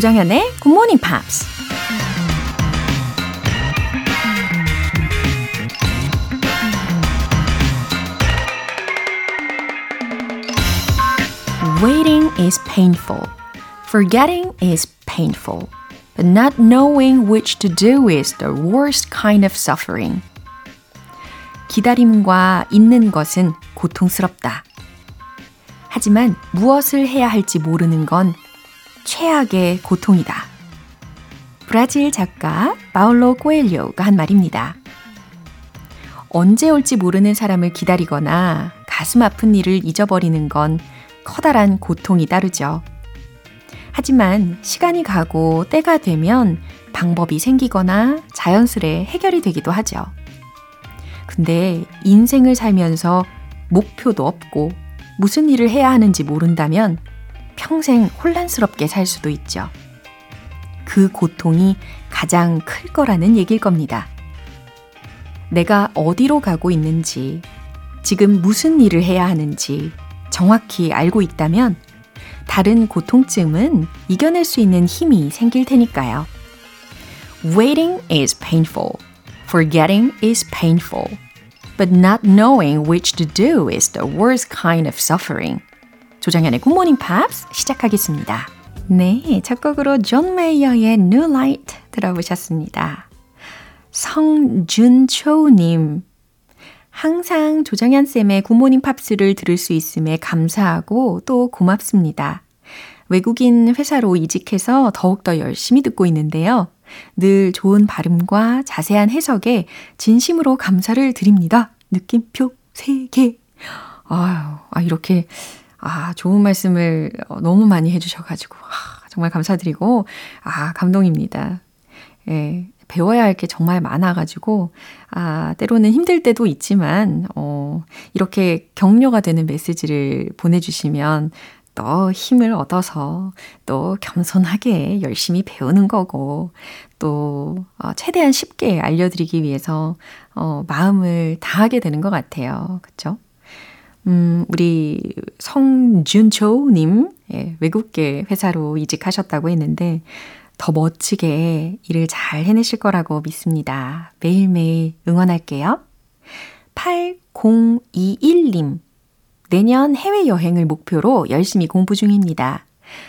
조장현의 Good Morning Pops. Waiting is painful. Forgetting is painful. But not knowing which to do is the worst kind of suffering. 기다림과 있는 것은 고통스럽다. 하지만 무엇을 해야 할지 모르는 건 최악의 고통이다. 브라질 작가 파울로 코엘료가 한 말입니다. 언제 올지 모르는 사람을 기다리거나 가슴 아픈 일을 잊어버리는 건 커다란 고통이 따르죠. 하지만 시간이 가고 때가 되면 방법이 생기거나 자연스레 해결이 되기도 하죠. 근데 인생을 살면서 목표도 없고 무슨 일을 해야 하는지 모른다면 평생 혼란스럽게 살 수도 있죠. 그 고통이 가장 클 거라는 얘기일 겁니다. 내가 어디로 가고 있는지, 지금 무슨 일을 해야 하는지 정확히 알고 있다면 다른 고통증은 이겨낼 수 있는 힘이 생길 테니까요. Waiting is painful. Forgetting is painful. But not knowing which to do is the worst kind of suffering. 조정현의 Morning Pops 시작하겠습니다. 네, 첫 곡으로 존 메이어의 New Light 들어보셨습니다. 성준초님, 항상 조정현 쌤의 굿모닝 팝스를 들을 수 있음에 감사하고 또 고맙습니다. 외국인 회사로 이직해서 더욱더 열심히 듣고 있는데요. 늘 좋은 발음과 자세한 해석에 진심으로 감사를 드립니다. 느낌표 3개. 아유, 아, 이렇게, 아, 좋은 말씀을 너무 많이 해주셔가지고, 아, 정말 감사드리고, 아, 감동입니다. 예, 배워야 할 게 정말 많아가지고, 아, 때로는 힘들 때도 있지만, 어, 이렇게 격려가 되는 메시지를 보내주시면 또 힘을 얻어서 또 겸손하게 열심히 배우는 거고, 또, 어, 최대한 쉽게 알려드리기 위해서, 어, 마음을 다하게 되는 것 같아요. 그쵸? 음, 우리 성준초님, 예, 외국계 회사로 이직하셨다고 했는데, 더 멋지게 일을 잘 해내실 거라고 믿습니다. 매일매일 응원할게요. 8021님. 내년 해외여행을 목표로 열심히 공부 중입니다.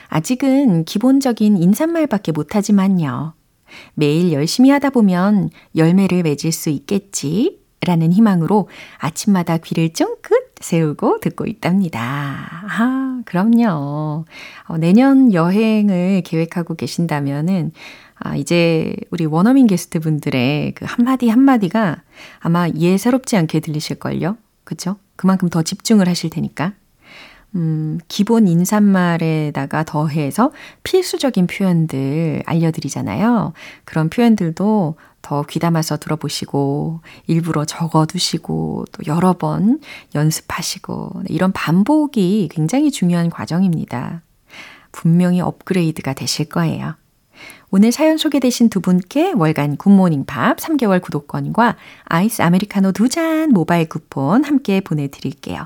아직은 기본적인 인사말밖에 못하지만요. 매일 열심히 하다 보면 열매를 맺을 수 있겠지. 라는 희망으로 아침마다 귀를 쫑긋 세우고 듣고 있답니다. 아, 그럼요. 어, 내년 여행을 계획하고 계신다면은, 아, 이제 우리 원어민 게스트 분들의 그 한마디 한마디가 아마 예사롭지 않게 들리실걸요? 그쵸? 그만큼 더 집중을 하실 테니까. 음, 기본 인사말에다가 더해서 필수적인 표현들 알려드리잖아요. 그런 표현들도 더 귀담아서 들어보시고, 일부러 적어두시고, 또 여러 번 연습하시고, 네, 이런 반복이 굉장히 중요한 과정입니다. 분명히 업그레이드가 되실 거예요. 오늘 사연 소개되신 두 분께 월간 굿모닝 팝스 3개월 구독권과 아이스 아메리카노 두 잔 모바일 쿠폰 함께 보내드릴게요.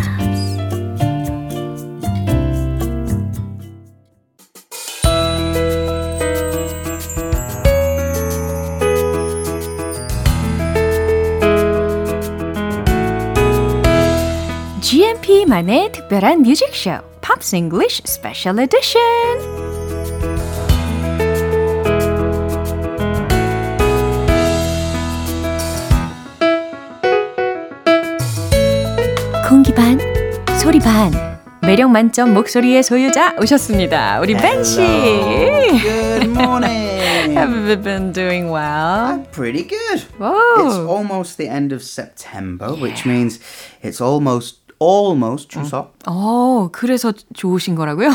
GMP만의 특별한 뮤직쇼 Pops English Special Edition 공기 반, 소리 반. 매력 만점 목소리의 소유자 오셨습니다. 우리 벤 씨. Good morning. Have you been doing well? I'm pretty good. Whoa. It's almost the end of September, which means it's almost almost 추석. 어, 그래서 좋으신 거라고요?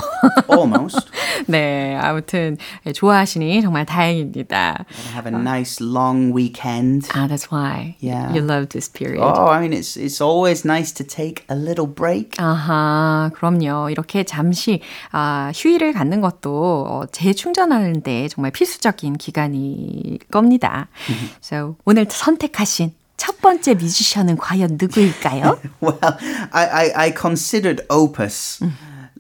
almost. 네, 아무튼 좋아하시니 정말 다행입니다. Have a nice long weekend. Ah, that's why Yeah. you love this period. Oh, I mean it's it's always nice to take a little break. 아하, 그럼요. 이렇게 잠시 아, 휴일을 갖는 것도 어, 재충전하는데 정말 필수적인 기간일 겁니다. so, 오늘 선택하신 첫 번째 뮤지션은 과연 누구일까요? Well, I, I, I considered Opus.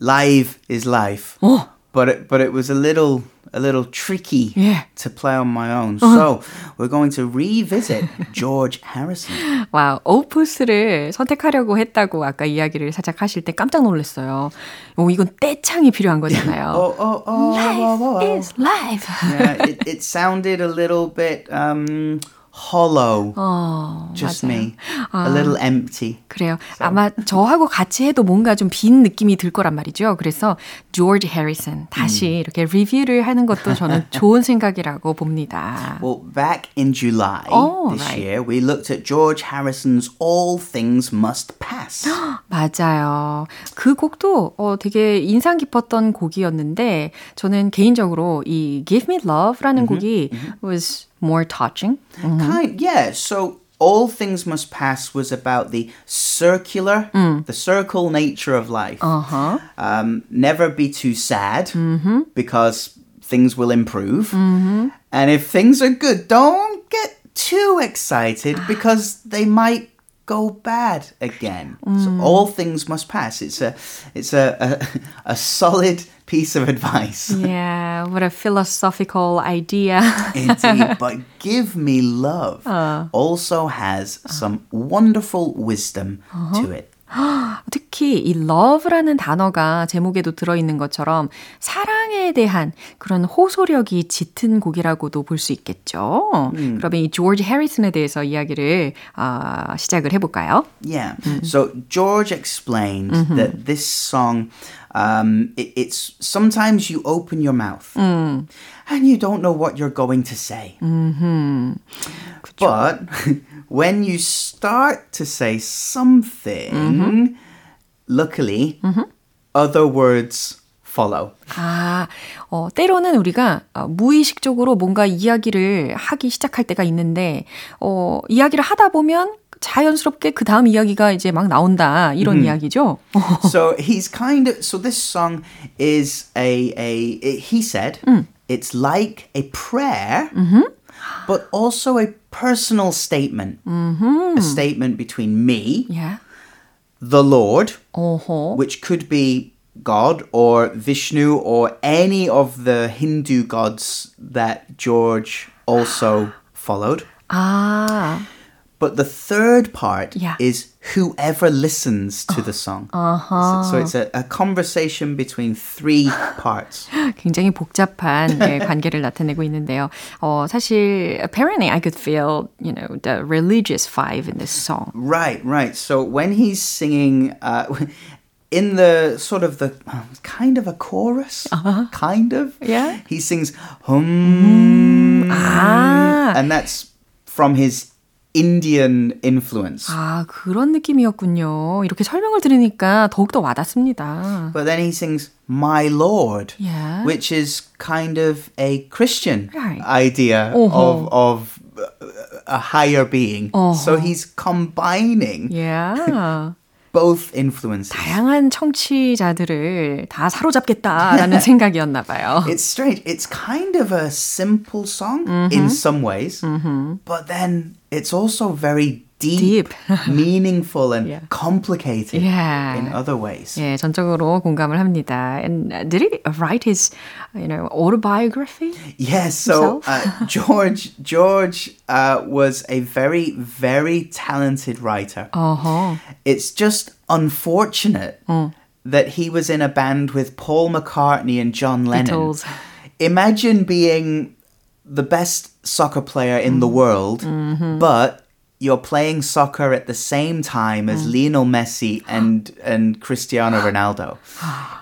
Live is life. 어. But it, but it was a little a little tricky Yeah. to play on my own. So we're going to revisit George Harrison. 와, 오프스를 선택하려고 했다고 아까 이야기를 살짝 하실 때 깜짝 놀랐어요. 오, 이건 떼창이 필요한 거잖아요. Oh oh oh, oh, oh, oh. is life. Yeah, it, it sounded a little bit um, hollow. 어, Just 맞아요. me. A little empty. 그래요. 아마 저하고 같이 해도 뭔가 좀 빈 느낌이 들 거란 말이죠. 그래서 조지 해리슨 다시 이렇게 리뷰를 하는 것도 저는 좋은 생각이라고 봅니다. Well, back in July Oh, this right. year, we looked at George Harrison's All Things Must Pass. 맞아요. 그 곡도 어, 되게 인상 깊었던 곡이었는데 저는 개인적으로 이 Give Me Love라는 곡이 was more touching. Mm-hmm. Kind, yeah. So all things must pass was about the circular, mm. the circle nature of life. Uh-huh. Um, never be too sad mm-hmm. because things will improve, mm-hmm. and if things are good, don't get too excited ah. because they might go bad again. So mm. all things must pass. It's a, it's a, a, a solid piece of advice. Yeah, what a philosophical idea. Indeed, but Give Me Love also has some wonderful wisdom to it. 특히 이 love라는 단어가 제목에도 들어있는 것처럼 사랑에 대한 그런 호소력이 짙은 곡이라고도 볼 수 있겠죠. 그러면 이 조지 해리슨에 대해서 이야기를 아, 시작을 해볼까요? Yeah. So George explained that this song, um, it, it's sometimes you open your mouth and you don't know what you're going to say. But when you start to say something, luckily, other words follow. 아, 어, 때로는 우리가 어, 무의식적으로 뭔가 이야기를 하기 시작할 때가 있는데, 어, 이야기를 하다 보면 자연스럽게 그 다음 이야기가 이제 막 나온다. 이런 이야기죠. so he's kind of so this song is a a it- he said it's like a prayer but also a personal statement a statement between me yeah. the lord 어허. which could be god or vishnu or any of the hindu gods that george also followed 아, But the third part Yeah. is whoever listens to the song. Uh-huh. So, so it's a, a conversation between three parts. 굉장히 복잡한 예, 관계를 나타내고 있는데요. 어, 사실 apparently I could feel, you know, the religious vibe in this song. Right, right. So when he's singing uh, in the sort of the uh, kind of a chorus, kind of, Yeah. he sings hum, 아. and that's from his Indian influence. 아, 그런 느낌이었군요. 이렇게 설명을 들으니까 더욱더 와닿습니다. But then he sings My Lord, Yeah. which is kind of a Christian Right. idea Uh-huh. of of a higher being. So he's combining Yeah. both influences. 다양한 청취자들을 다 사로잡겠다라는 생각이었나 봐요. It's strange. It's kind of a simple song Mm-hmm. in some ways, but then it's also very deep, Deep. meaningful, and Yeah. complicated Yeah. in other ways. 예, 전적으로 공감을 합니다. And uh, did he write his, you know, autobiography? Yes, so himself? uh, George George uh, was a very very talented writer. 어허. It's just unfortunate that he was in a band with Paul McCartney and John Lennon. Beatles. Imagine being the best soccer player in the world, but you're playing soccer at the same time as Lionel Messi and and Cristiano Ronaldo.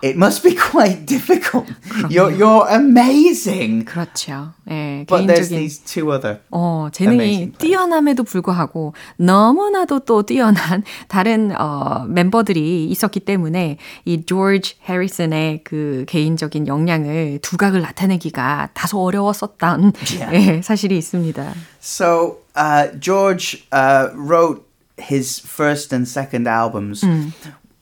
It must be quite difficult. You're you're amazing. 그렇죠. 예, But there's 개인적인 these two other 어, 재능이 amazing players. 뛰어남에도 불구하고 너무나도 또 뛰어난 다른 어, 멤버들이 있었기 때문에 이 조지 해리슨의 그 개인적인 역량을 두각을 나타내기가 다소 어려웠었던 Yeah. 예, 사실이 있습니다. So uh, George uh, wrote his first and second albums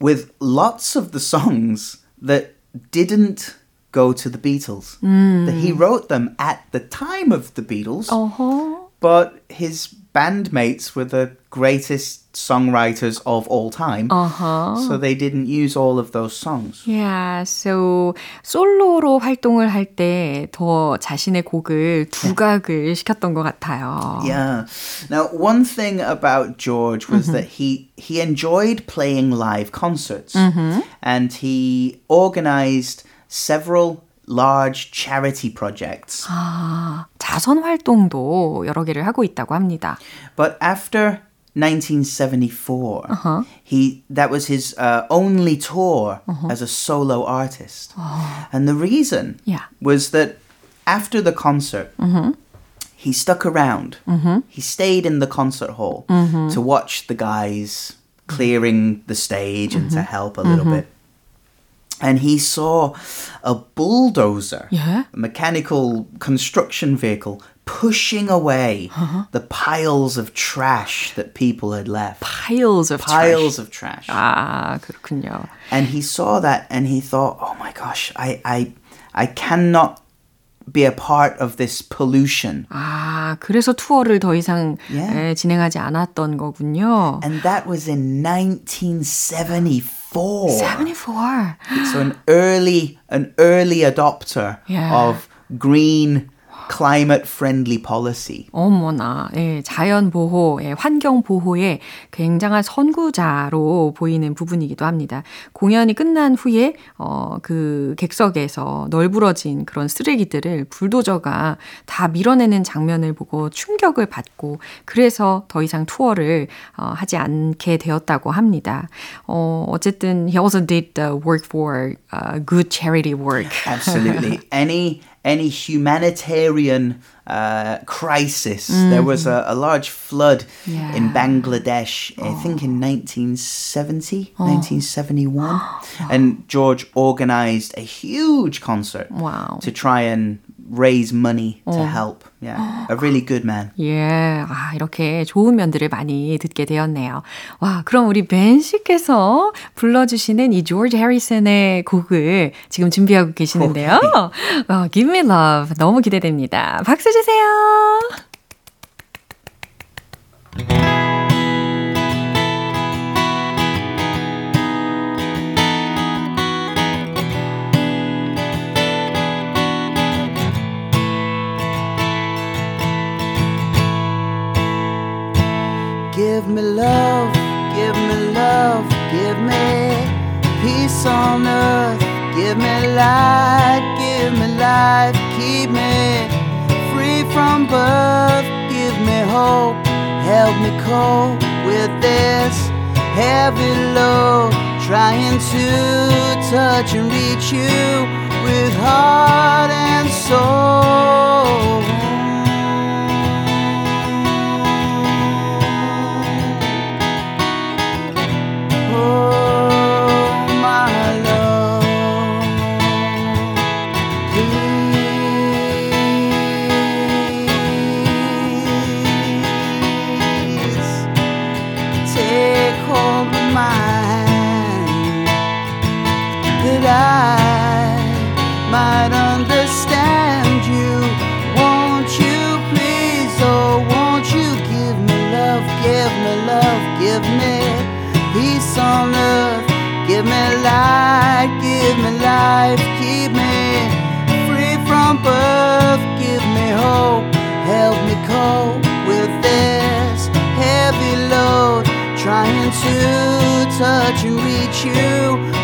with lots of the songs that didn't go to the Beatles. That he wrote them at the time of the Beatles, 어허. but his bandmates were the greatest songwriters of all time. 어허. So they didn't use all of those songs. Yeah, so 솔로로 활동을 할 때 더 자신의 곡을 두각을 시켰던 것 같아요. Yeah. Now, one thing about George was that he he enjoyed playing live concerts, and he organized several large charity projects. 아, 자선 활동도 여러 개를 하고 있다고 합니다. But after 1974, he that was his uh, only tour as a solo artist, and the reason Yeah. was that after the concert, he stuck around. He stayed in the concert hall to watch the guys clearing the stage and to help a little bit. And he saw a bulldozer, Yeah. a mechanical construction vehicle, pushing away the piles of trash that people had left. Piles of Piles trash. of trash. 아, 그렇군요. And he saw that and he thought, oh my gosh, I, I, I cannot be a part of this pollution. 아, 그래서 투어를 더 이상 Yeah. 예, 진행하지 않았던 거군요. And that was in 1974. 74. So an early, an early adopter Yeah. of green, climate-friendly policy. 어머나, 예, 자연 보호, 예, 환경 보호의 굉장한 선구자로 보이는 부분이기도 합니다. 공연이 끝난 후에 어, 그 객석에서 널브러진 그런 쓰레기들을 불도저가 다 밀어내는 장면을 보고 충격을 받고 그래서 더 이상 투어를 어, 하지 않게 되었다고 합니다. 어, 어쨌든 he also did the work for uh, good charity work. Absolutely. any any humanitarian uh, crisis. There was a, a large flood Yeah. in Bangladesh, I think in 1970, 1971. And George organized a huge concert Wow. to try and raise money to help. Yeah. A really good man. 예, 아, 이렇게 좋은 면들을 많이 듣게 되었네요. 와, 그럼 우리 벤 씨께서 불러주시는 이 조지 해리슨의 곡을 지금 준비하고 계시는데요. 어, Give Me Love 너무 기대됩니다. 박수 주세요. Give me love, give me love, give me peace on earth. Give me light, give me life, keep me free from birth. Give me hope, help me cope with this heavy load. Trying to touch and reach you with heart and soul. Oh, Give me light, give me life, keep me free from birth. Give me hope, help me cope with this heavy load. Trying to touch and reach you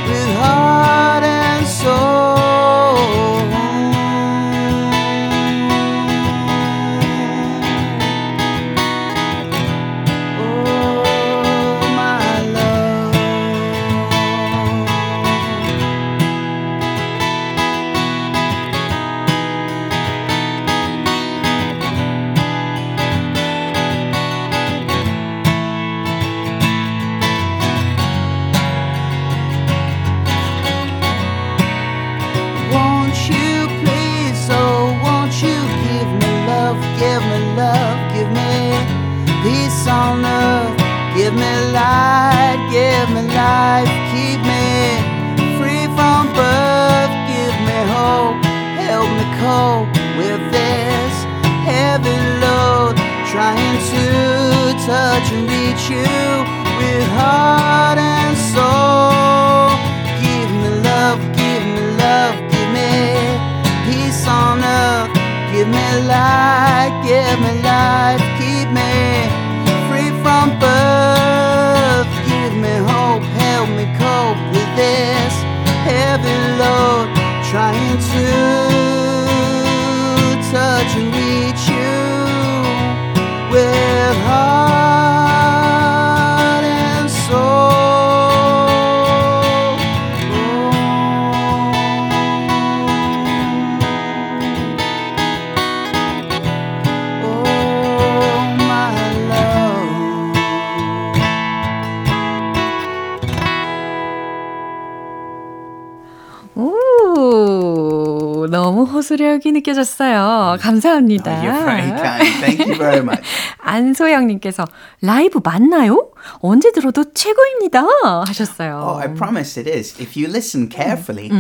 호소력이 느껴졌어요. 감사합니다. Oh, you're very kind. Thank you very much. 안소영님께서 라이브 맞나요? 언제 들어도 최고입니다. 하셨어요. Oh, I promise it is. If you listen carefully,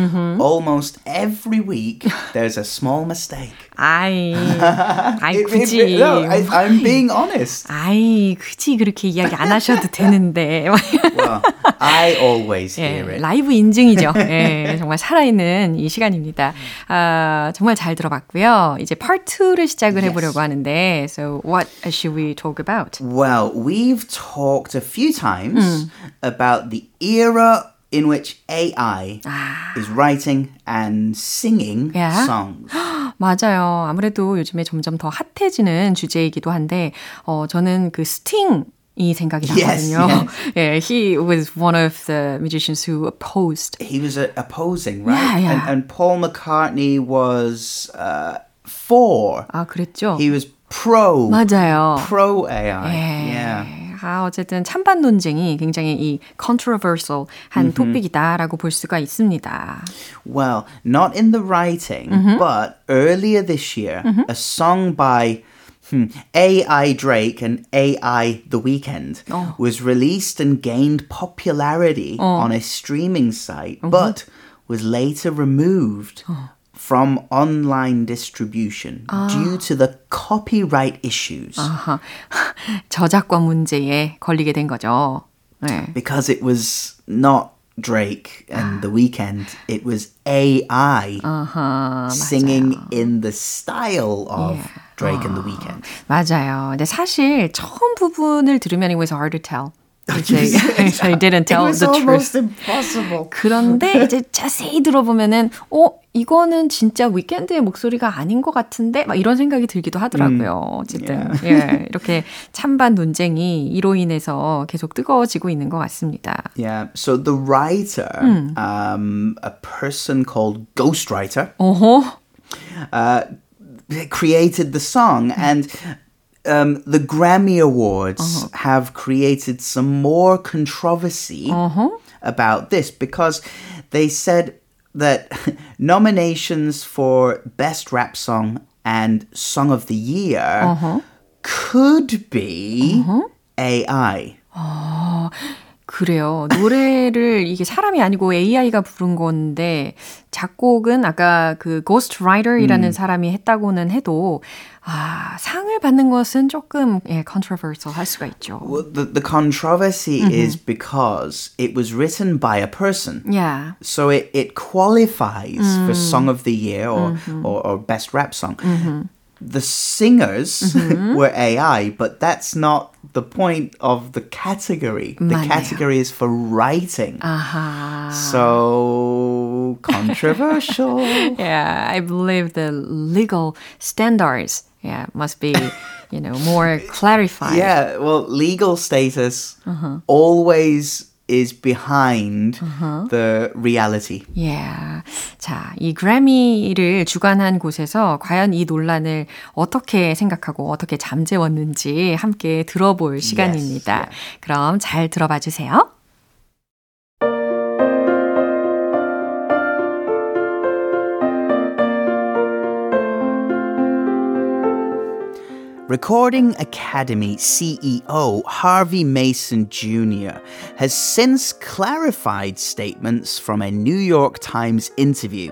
almost every week there's a small mistake. 아이, 아이 It- it- 굳이. no, I, I'm being honest. 아이, 굳이 그렇게 이야기 안 하셔도 되는데. Well, I always hear 예, it. 라이브 인증이죠. 예, 정말 살아있는 이 시간입니다. 아, 정말 잘 들어봤고요. 이제 part 2를 시작을 해보려고 하는데, so what should we talk about? Well, we've talked a few times about the era in which AI is writing and singing Yeah. songs. 맞아요. 아무래도 요즘에 점점 더 핫해지는 주제이기도 한데, 어, 저는 그 스팅, 이 생각이 Yes, 나거든요. 예, he was one of the musicians who opposed. He was uh, opposing, right? Yeah, yeah. And, and Paul McCartney was uh, for. 아, 그랬죠? He was pro. 맞아요. Pro AI. 예. Yeah. 아, 어쨌든 찬반 논쟁이 굉장히 이 controversial 한 토픽이다라고 볼 수가 있습니다. Well, not in the writing, but earlier this year, a song by hmm, AI Drake and AI The Weeknd was released and gained popularity on a streaming site, but was later removed from online distribution due to the copyright issues. 아하. 저작권 문제에 걸리게 된 거죠. 네. Because it was not Drake and The Weeknd, it was AI 아하, singing in the style of Drake and The Weeknd. 맞아요. 근데 사실 처음 부분을 들으면 it was hard to tell. They, they didn't tell the almost truth. impossible. 그런데 이제 자세히 들어보면은 어 이거는 진짜 위켄드의 목소리가 아닌 것 같은데 막 이런 생각이 들기도 하더라고요. 어쨌든 예 이렇게 찬반 논쟁이 이로 인해서 계속 뜨거워지고 있는 것 같습니다. Yeah. So the writer, um, a person called Ghostwriter, 어허 uh, created the song. Mm-hmm. And. Um, the Grammy Awards uh-huh. have created some more controversy uh-huh. about this because they said that nominations for Best Rap Song and Song of the Year uh-huh. could be AI. Oh, 그래요. 노래를 이게 사람이 아니고 AI가 부른 건데 작곡은 아까 그 Ghost Writer이라는 사람이 했다고는 해도 아, 상을 받는 것은 조금 예, controversial 할 수가 있죠. Well, the, the controversy is because it was written by a person. Yeah. So it, it qualifies for Song of the Year or, or, or Best Rap Song. The singers were AI, but that's not the point of the category. The 맞네요. category is for writing. 아하. So controversial. Yeah, I believe the legal standards yeah, must be, you know, more clarified. yeah, well, legal status always is behind the reality. Yeah. 자, 이 그래미를 주관한 곳에서 과연 이 논란을 어떻게 생각하고 어떻게 잠재웠는지 함께 들어볼 시간입니다. 그럼 잘 들어봐 주세요. Recording Academy CEO Harvey Mason Jr. has since clarified statements from a New York Times interview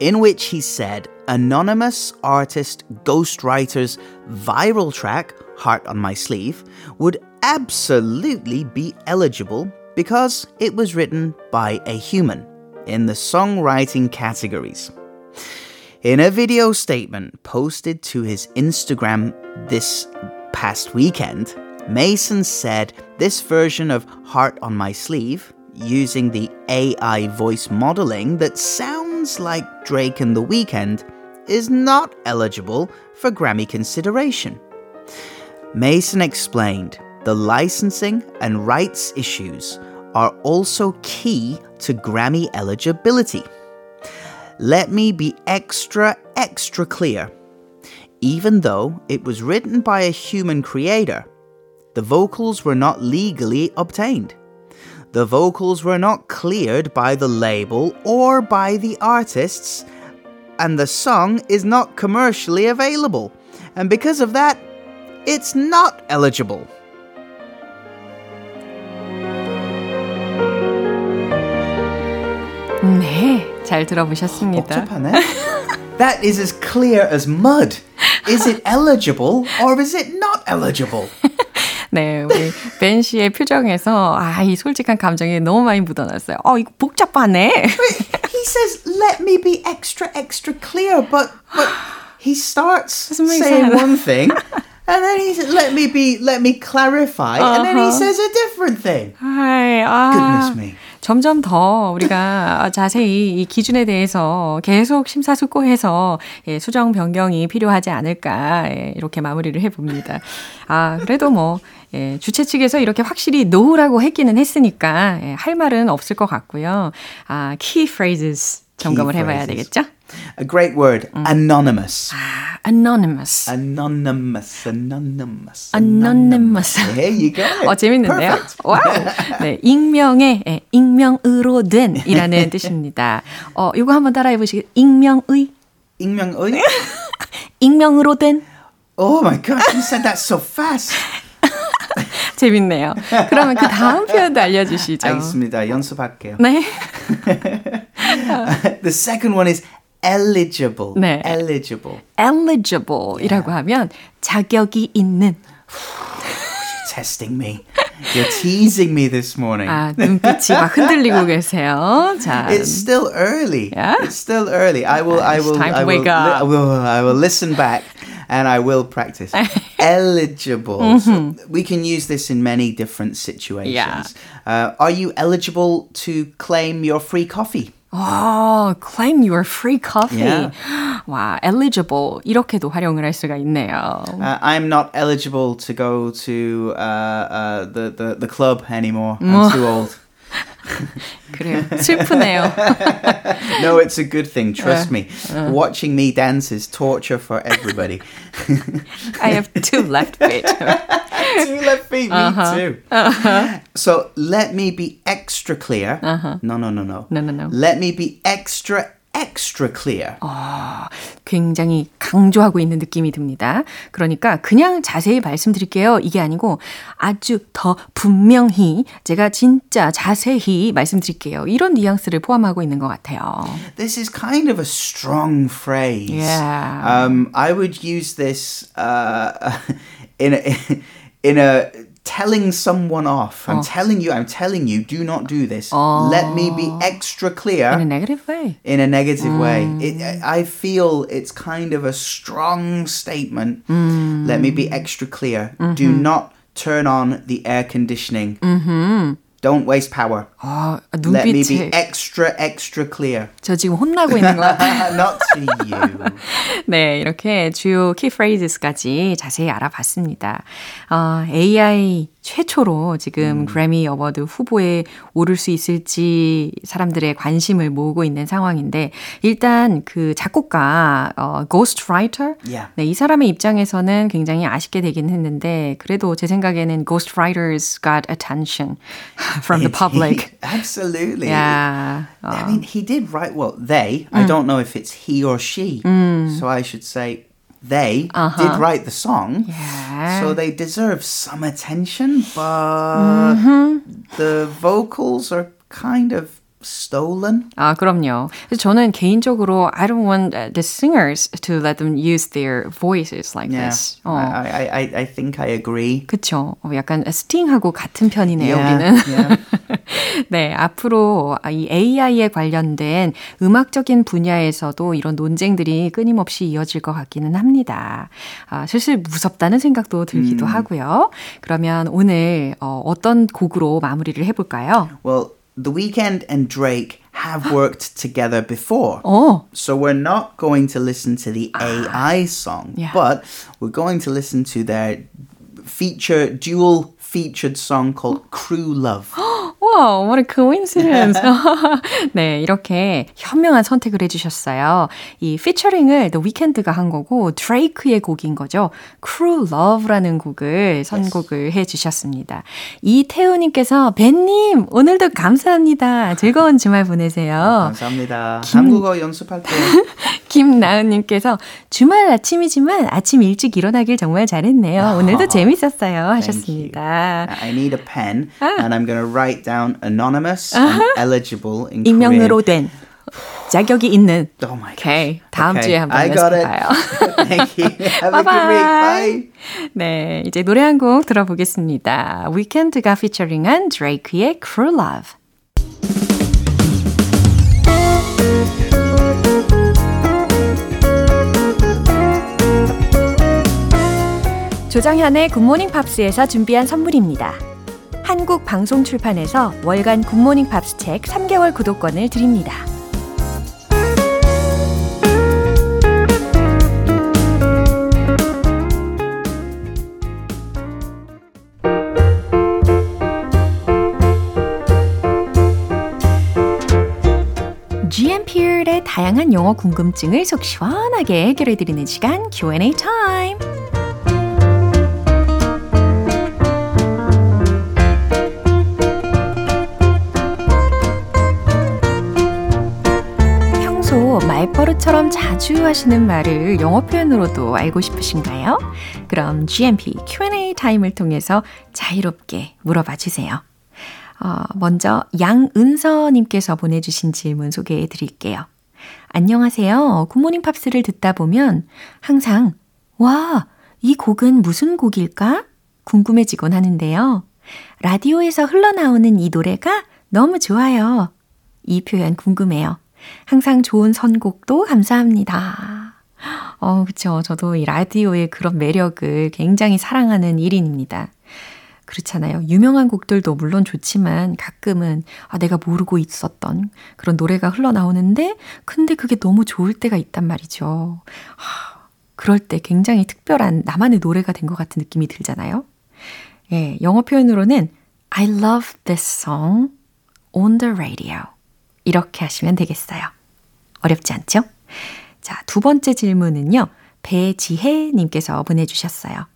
in which he said anonymous artist Ghostwriter's viral track, Heart on My Sleeve, would absolutely be eligible because it was written by a human in the songwriting categories. In a video statement posted to his Instagram this past weekend, Mason said this version of Heart on My Sleeve, using the AI voice modeling that sounds like Drake and The Weeknd, is not eligible for Grammy consideration. Mason explained the licensing and rights issues are also key to Grammy eligibility. Let me be extra, extra clear. Even though it was written by a human creator, the vocals were not legally obtained. The vocals were not cleared by the label or by the artists, and the song is not commercially available. And because of that, it's not eligible. 네, 잘 들어보셨습니다. 복잡하네. that is as clear as mud. Is it eligible or is it not eligible? 네, 우리 벤 씨의 표정에서 아, 이 솔직한 감정이 너무 많이 묻어났어요. 어, 이거 복잡하네. he says, "Let me be extra, extra clear," but but he starts saying one thing. And then he said, "Let me be, let me clarify," uh-huh. and then he says a different thing. Hi, 아, Goodness me. 점점 더 우리가 자세히 이 기준에 대해서 계속 심사숙고해서 예, 수정 변경이 필요하지 않을까 예, 이렇게 마무리를 해봅니다. 아 그래도 뭐 예, 주최 측에서 이렇게 확실히 노라고 했기는 했으니까 예, 할 말은 없을 것 같고요. 아 key phrases 점검을 key 해봐야 phrases. 되겠죠? A great word, 음. anonymous. 아, anonymous. Anonymous, anonymous. Anonymous. There you go. 어, 재밌는데요? 와우. 네, 익명의, 예, 익명으로 된 이라는 뜻입니다. 어, 이거 한번 따라해 보시겠 익명의? 익명의? 익명으로 된? Oh my gosh, you said that so fast. 재밌네요. 그러면 그 다음 표현도 알려주시죠. 알겠습니다. 연습할게요. 네. the second one is eligible. 네. eligible. eligible이라고 yeah. 하면 자격이 있는. You're testing me. You're teasing me this morning. 아, 눈빛이 막 흔들리고 계세요. 자. It's still early. Yeah? It's still early. I will I will time to I will, wake up. I will I will listen back and I will practice. eligible. Mm-hmm. So we can use this in many different situations. Yeah. Uh, are you eligible to claim your free coffee? Oh, claim your free coffee. Yeah. 와, eligible 이렇게도 활용을 할 수가 있네요. Uh, I'm not eligible to go to uh, uh, the, the the club anymore. I'm too old. 그래요. 슬프네요. no, it's a good thing. Trust me. Watching me dance is torture for everybody. I have two left feet. two left feet. Uh-huh. Me too. Uh-huh. So let me be extra clear. Uh-huh. No, no, no, no. No, no, no. Let me be extra extra clear. 아, 굉장히 강조하고 있는 느낌이 듭니다. 그러니까 그냥 자세히 말씀드릴게요. 이게 아니고 아주 더 분명히 제가 진짜 자세히 말씀드릴게요. 이런 뉘앙스를 포함하고 있는 것 같아요. This is kind of a strong phrase. Yeah. Um, I would use this uh, in a, in a telling someone off. I'm oh. telling you, I'm telling you, do not do this. Oh. Let me be extra clear. In a negative way. In a negative mm. way. It, I feel it's kind of a strong statement. Mm. Let me be extra clear. Mm-hmm. Do not turn on the air conditioning. Mm-hmm. Don't waste power. 아, 눈빛이... Let me be extra, extra clear. 저 지금 혼나고 있는 것 같아요. Not to you. 네, 이렇게 주요 키 프레이즈까지 자세히 알아봤습니다. 어, AI 최초로 지금 음. 그래미 어워드 후보에 오를 수 있을지 사람들의 관심을 모으고 있는 상황인데 일단 그 작곡가 어, Ghost Writer yeah. 네, 이 사람의 입장에서는 굉장히 아쉽게 되긴 했는데 그래도 제 생각에는 Ghost Writers got attention from the public. Absolutely. Yeah. I mean, he did write well. They. Mm. I don't know if it's he or she. Mm. So I should say they Uh-huh. did write the song. Yeah. So they deserve some attention, but the vocals are kind of stolen. 아, 그럼요. 저는 개인적으로 I don't want the singers to let them use their voices like Yeah. this. 어. I, I, I, think I agree. 그쵸. 어, 약간 스팅하고 같은 편이네요, Yeah, 우리는. yeah. 네, 앞으로 이 AI에 관련된 음악적인 분야에서도 이런 논쟁들이 끊임없이 이어질 것 같기는 합니다. 아, 슬슬 무섭다는 생각도 들기도 하고요. 그러면 오늘 어, 어떤 곡으로 마무리를 해볼까요? Well, The Weeknd and Drake have worked together before. 어, So we're not going to listen to the ah. AI song, Yeah. but we're going to listen to their feature dual featured song called Crew Love. what a coincidence. 네, 이렇게 현명한 선택을 해주셨어요. 이 피처링을 The Weeknd가 한 거고 드레이크의 곡인 거죠. Crew Love라는 곡을 선곡을 해주셨습니다. 이태우님께서 벤님 오늘도 감사합니다. 즐거운 주말 보내세요. 감사합니다. 한국어 연습할게요. 김나은님께서 주말 아침이지만 아침 일찍 일어나길 정말 잘했네요. 오늘도 재밌었어요. 하셨습니다. I need a pen and I'm going to write down anonymous and eligible in 익명으로 Korean. 된 자격이 있는 Oh my god. 오케이. 다음 Okay, 주에 한번 I got it. 연습해봐요. Thank you. Have a good week. Bye. 네, 이제 노래 한 곡 들어보겠습니다. 위켄드가 피처링한 드레이크의 Crew Love. 조정현의 굿모닝 팝스에서 준비한 선물입니다. 한국 방송 출판에서 월간 굿모닝 팝스 책 3개월 구독권을 드립니다. 다양한 영어 궁금증을 속 시원하게 해결해 드리는 시간 Q&A 타임. 말버릇처럼 자주 하시는 말을 영어 표현으로도 알고 싶으신가요? 그럼 GMP Q&A 타임을 통해서 자유롭게 물어봐 주세요. 어, 먼저 양은서님께서 보내주신 질문 소개해 드릴게요. 안녕하세요. 굿모닝 팝스를 듣다 보면 항상 와, 이 곡은 무슨 곡일까? 궁금해지곤 하는데요. 라디오에서 흘러나오는 이 노래가 너무 좋아요. 이 표현 궁금해요. 항상 좋은 선곡도 감사합니다. 어, 그쵸. 저도 이 라디오의 그런 매력을 굉장히 사랑하는 1인입니다. 그렇잖아요. 유명한 곡들도 물론 좋지만 가끔은 아, 내가 모르고 있었던 그런 노래가 흘러나오는데 근데 그게 너무 좋을 때가 있단 말이죠. 하, 그럴 때 굉장히 특별한 나만의 노래가 된 것 같은 느낌이 들잖아요. 예, 영어 표현으로는 I love this song on the radio. 이렇게 하시면 되겠어요. 어렵지 않죠? 자, 두 번째 질문은요. 배지혜님께서 보내주셨어요.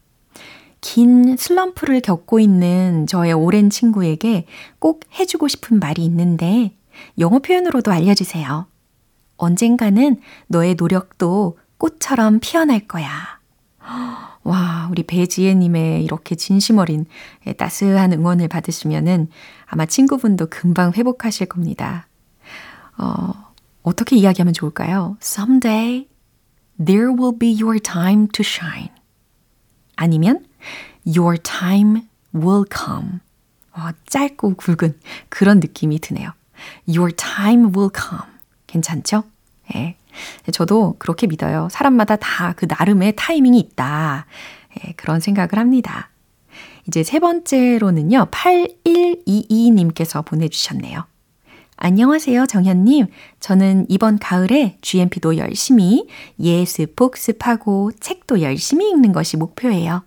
긴 슬럼프를 겪고 있는 저의 오랜 친구에게 꼭 해주고 싶은 말이 있는데 영어 표현으로도 알려주세요. 언젠가는 너의 노력도 꽃처럼 피어날 거야. 와, 우리 배지혜님의 이렇게 진심 어린 따스한 응원을 받으시면은 아마 친구분도 금방 회복하실 겁니다. 어, 어떻게 이야기하면 좋을까요? Someday there will be your time to shine. 아니면 Your time will come. 어, 짧고 굵은 그런 느낌이 드네요. Your time will come. 괜찮죠? 예. 저도 그렇게 믿어요. 사람마다 다 그 나름의 타이밍이 있다. 예, 그런 생각을 합니다. 이제 세 번째로는요, 8122님께서 보내주셨네요. 안녕하세요, 정현님. 저는 이번 가을에 GMP도 열심히 예습, 복습하고 책도 열심히 읽는 것이 목표예요.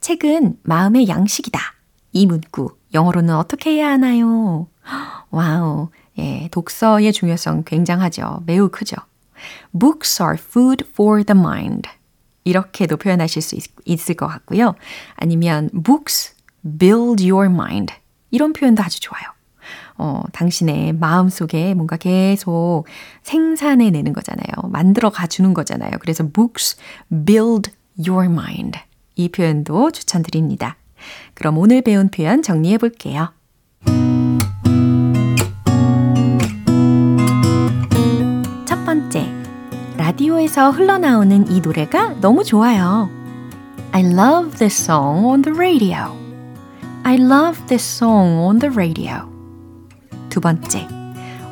책은 마음의 양식이다. 이 문구, 영어로는 어떻게 해야 하나요? 와우. 예, 독서의 중요성 굉장하죠. 매우 크죠. Books are food for the mind. 이렇게도 표현하실 수 있, 있을 것 같고요. 아니면 books build your mind. 이런 표현도 아주 좋아요. 어, 당신의 마음 속에 뭔가 계속 생산해 내는 거잖아요. 만들어 가주는 거잖아요. 그래서 books build your mind. 이 표현도 추천드립니다. 그럼 오늘 배운 표현 정리해 볼게요. 첫 번째, 라디오에서 흘러나오는 이 노래가 너무 좋아요. I love this song on the radio. I love this song on the radio. 두 번째,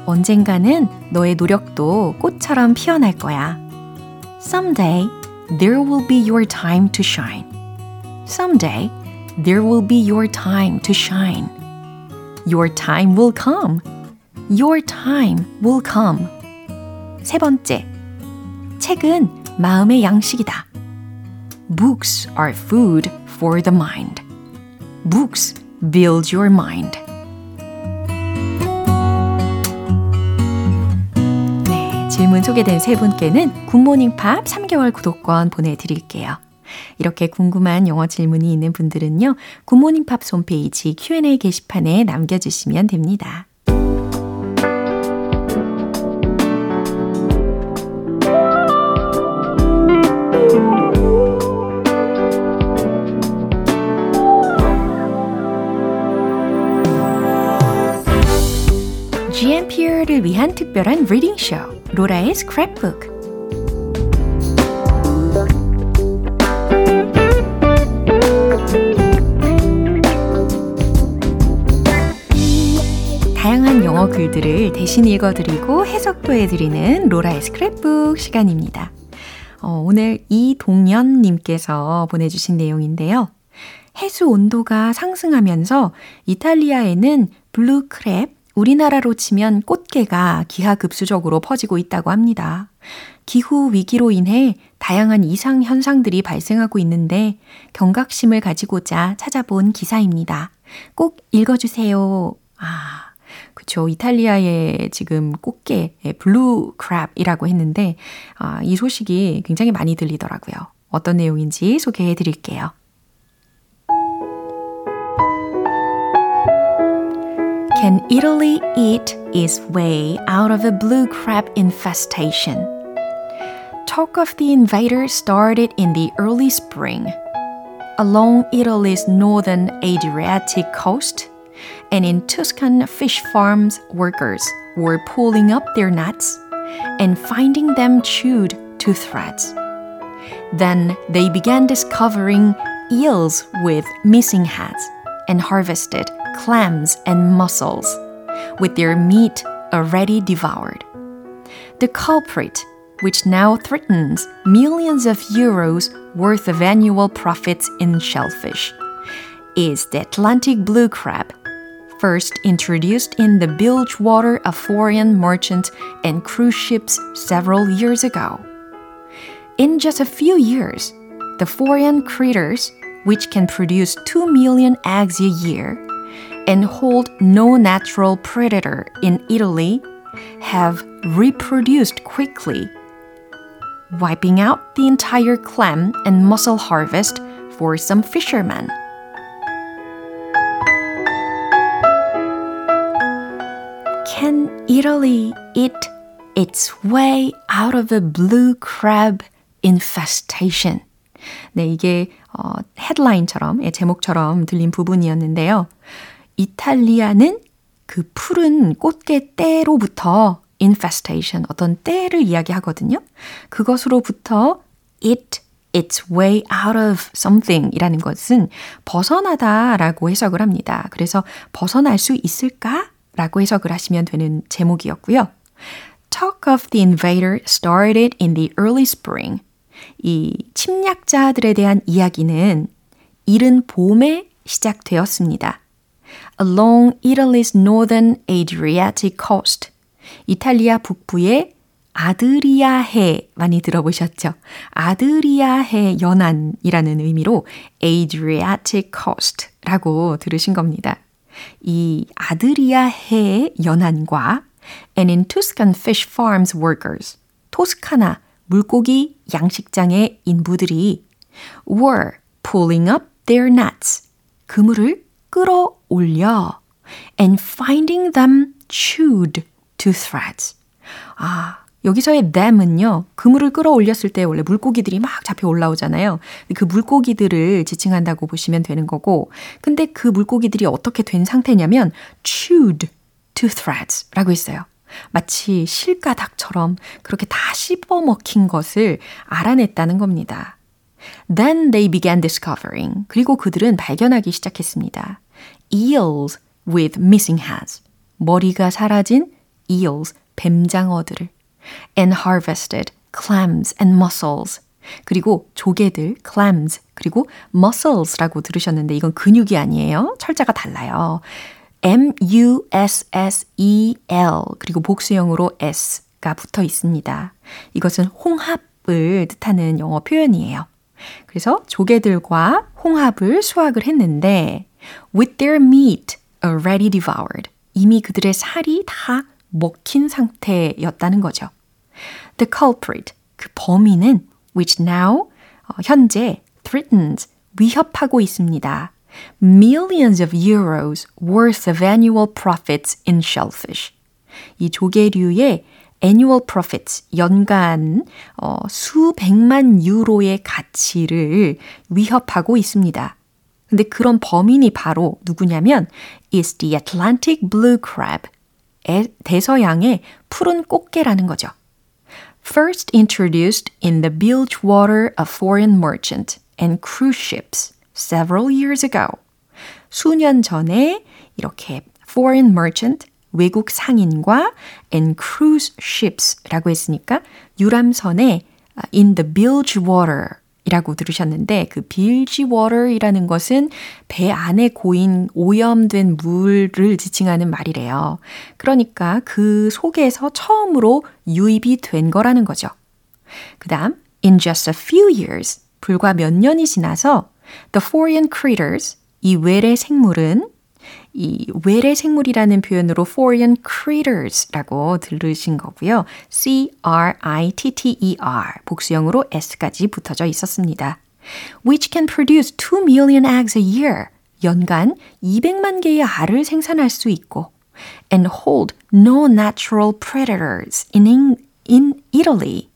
언젠가는 너의 노력도 꽃처럼 피어날 거야. Someday, there will be your time to shine. Someday, there will be your time to shine. Your time will come. Your time will come. 세 번째, 책은 마음의 양식이다. Books are food for the mind. Books build your mind. 질문 소개된 세 분께는 굿모닝 팝 3개월 구독권 보내드릴게요. 이렇게 궁금한 영어 질문이 있는 분들은요, 굿모닝 팝 홈페이지 Q&A 게시판에 남겨주시면 됩니다. GMP를 위한 특별한 reading 쇼, 로라의 스크랩북. 다양한 영어 글들을 대신 읽어드리고 해석도 해드리는 로라의 스크랩북 시간입니다. 어, 오늘 이동연님께서 보내주신 내용인데요. 해수 온도가 상승하면서 이탈리아에는 blue crab, 우리나라로 치면 꽃게가 기하급수적으로 퍼지고 있다고 합니다. 기후 위기로 인해 다양한 이상 현상들이 발생하고 있는데 경각심을 가지고자 찾아본 기사입니다. 꼭 읽어주세요. 아, 그쵸. 이탈리아의 지금 꽃게, blue crab이라고 했는데, 아, 이 소식이 굉장히 많이 들리더라고요. 어떤 내용인지 소개해 드릴게요. Can Italy eat its way out of a blue crab infestation? Talk of the invader started in the early spring. Along Italy's northern Adriatic coast, and in Tuscan fish farms, workers were pulling up their nets and finding them chewed to threads. Then they began discovering eels with missing heads and harvested clams and mussels, with their meat already devoured. The culprit, which now threatens millions of euros worth of annual profits in shellfish, is the Atlantic blue crab, first introduced in the bilge water of foreign merchant and cruise ships several years ago. In just a few years, the foreign critters, which can produce 2 million eggs a year, and hold no natural predator in Italy have reproduced quickly, wiping out the entire clam and mussel harvest for some fishermen. Can Italy eat its way out of the blue crab infestation? 네, 이게 어, 헤드라인처럼, 예, 제목처럼 들린 부분이었는데요. 이탈리아는 그 푸른 꽃게 떼로부터 infestation, 어떤 때를 이야기하거든요. 그것으로부터 it its way out of something 이라는 것은 벗어나다 라고 해석을 합니다. 그래서 벗어날 수 있을까? 라고 해석을 하시면 되는 제목이었고요. Talk of the invader started in the early spring. 이 침략자들에 대한 이야기는 이른 봄에 시작되었습니다. Along Italy's northern Adriatic coast. 이탈리아 북부의 아드리아해 많이 들어보셨죠? 아드리아해 연안이라는 의미로 Adriatic coast라고 들으신 겁니다. 이 아드리아해 연안과 and in Tuscan fish farms workers 토스카나 물고기 양식장의 인부들이 were pulling up their nets 그물을 끌어올려 and finding them chewed to threads. 아, 여기서의 them은요, 그물을 끌어올렸을 때 원래 물고기들이 막 잡혀 올라오잖아요. 그 물고기들을 지칭한다고 보시면 되는 거고, 근데 그 물고기들이 어떻게 된 상태냐면, chewed to threads 라고 했어요. 마치 실가닥처럼 그렇게 다 씹어 먹힌 것을 알아냈다는 겁니다. Then they began discovering. 그리고 그들은 발견하기 시작했습니다. Eels with missing heads. 머리가 사라진 eels, 뱀장어들을. And harvested clams and mussels. 그리고 조개들, clams, 그리고 mussels라고 들으셨는데 이건 근육이 아니에요. 철자가 달라요. M-U-S-S-E-L 그리고 복수형으로 S가 붙어 있습니다. 이것은 홍합을 뜻하는 영어 표현이에요. 그래서 조개들과 홍합을 수확을 했는데 with their meat already devoured 이미 그들의 살이 다 먹힌 상태였다는 거죠. The culprit 그 범인은 which now 현재 threatens 위협하고 있습니다. millions of euros worth of annual profits in shellfish. 이 조개류의 annual profits, 연간 어, 수백만 유로의 가치를 위협하고 있습니다. 근데 그런 범인이 바로 누구냐면 is the Atlantic blue crab. 대서양의 푸른 꽃게라는 거죠. First introduced in the bilge water of foreign merchant and cruise ships. several years ago. 수년 전에 이렇게 foreign merchant, 외국 상인과 and cruise ships라고 했으니까 유람선에 in the bilge water 이라고 들으셨는데 그 bilge water이라는 것은 배 안에 고인 오염된 물을 지칭하는 말이래요. 그러니까 그 속에서 처음으로 유입이 된 거라는 거죠. 그 다음 in just a few years 불과 몇 년이 지나서 The foreign critters, 이 외래 생물은 이 외래 생물이라는 표현으로 foreign critters라고 들으신 거고요. C-R-I-T-T-E-R 복수형으로 S까지 붙어져 있었습니다. Which can produce 2 million eggs a year. 연간 200만 개의 알을 생산할 수 있고 and hold no natural predators in, in Italy.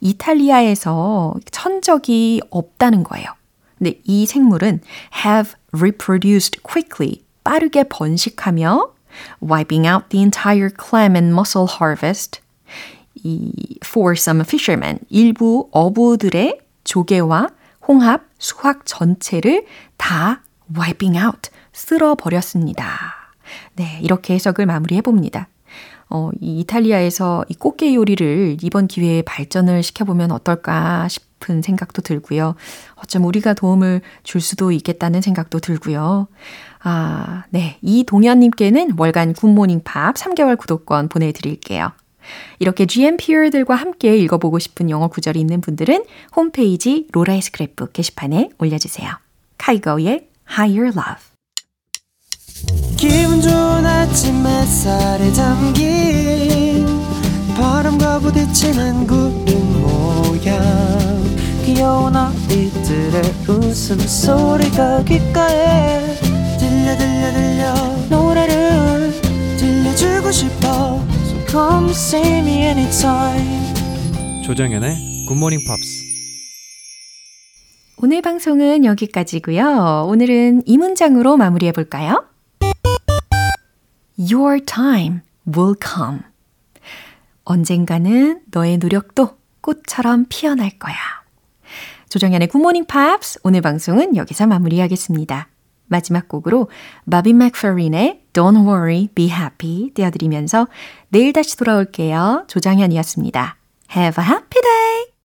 이탈리아에서 천적이 없다는 거예요. 근데 이 생물은 have reproduced quickly, 빠르게 번식하며 wiping out the entire clam and mussel harvest. 이 for some fishermen, 일부 어부들의 조개와 홍합, 수확 전체를 다 wiping out, 쓸어 버렸습니다. 네, 이렇게 해석을 마무리해 봅니다. 어, 이 이탈리아에서 이 꽃게 요리를 이번 기회에 발전을 시켜보면 어떨까 싶 은 생각도 들고요. 어쩜 우리가 도움을 줄 수도 있겠다는 생각도 들고요. 아, 네. 이동현님께는 월간 굿모닝 팝 3개월 구독권 보내드릴게요. 이렇게 GMPR들과 함께 읽어보고 싶은 영어 구절이 있는 분들은 홈페이지 로라의 스크랩북 게시판에 올려주세요. 카이거의 Higher Love 기분 좋은 아침 햇살에 담긴 바람과 부딪히는 구름 모양 귀여운 아이들의 웃음소리가 귓가에 들려 들려 들려 노래를 들려주고 싶어 So come see me anytime 조정현의 굿모닝 팝스 오늘 방송은 여기까지고요. 오늘은 이 문장으로 마무리해 볼까요? Your time will come. 언젠가는 너의 노력도 꽃처럼 피어날 거야. 조정현의 굿모닝 팝스 오늘 방송은 여기서 마무리하겠습니다. 마지막 곡으로 바비 맥퍼린의 Don't Worry, Be Happy 띄워드리면서 내일 다시 돌아올게요. 조정현이었습니다. Have a happy day!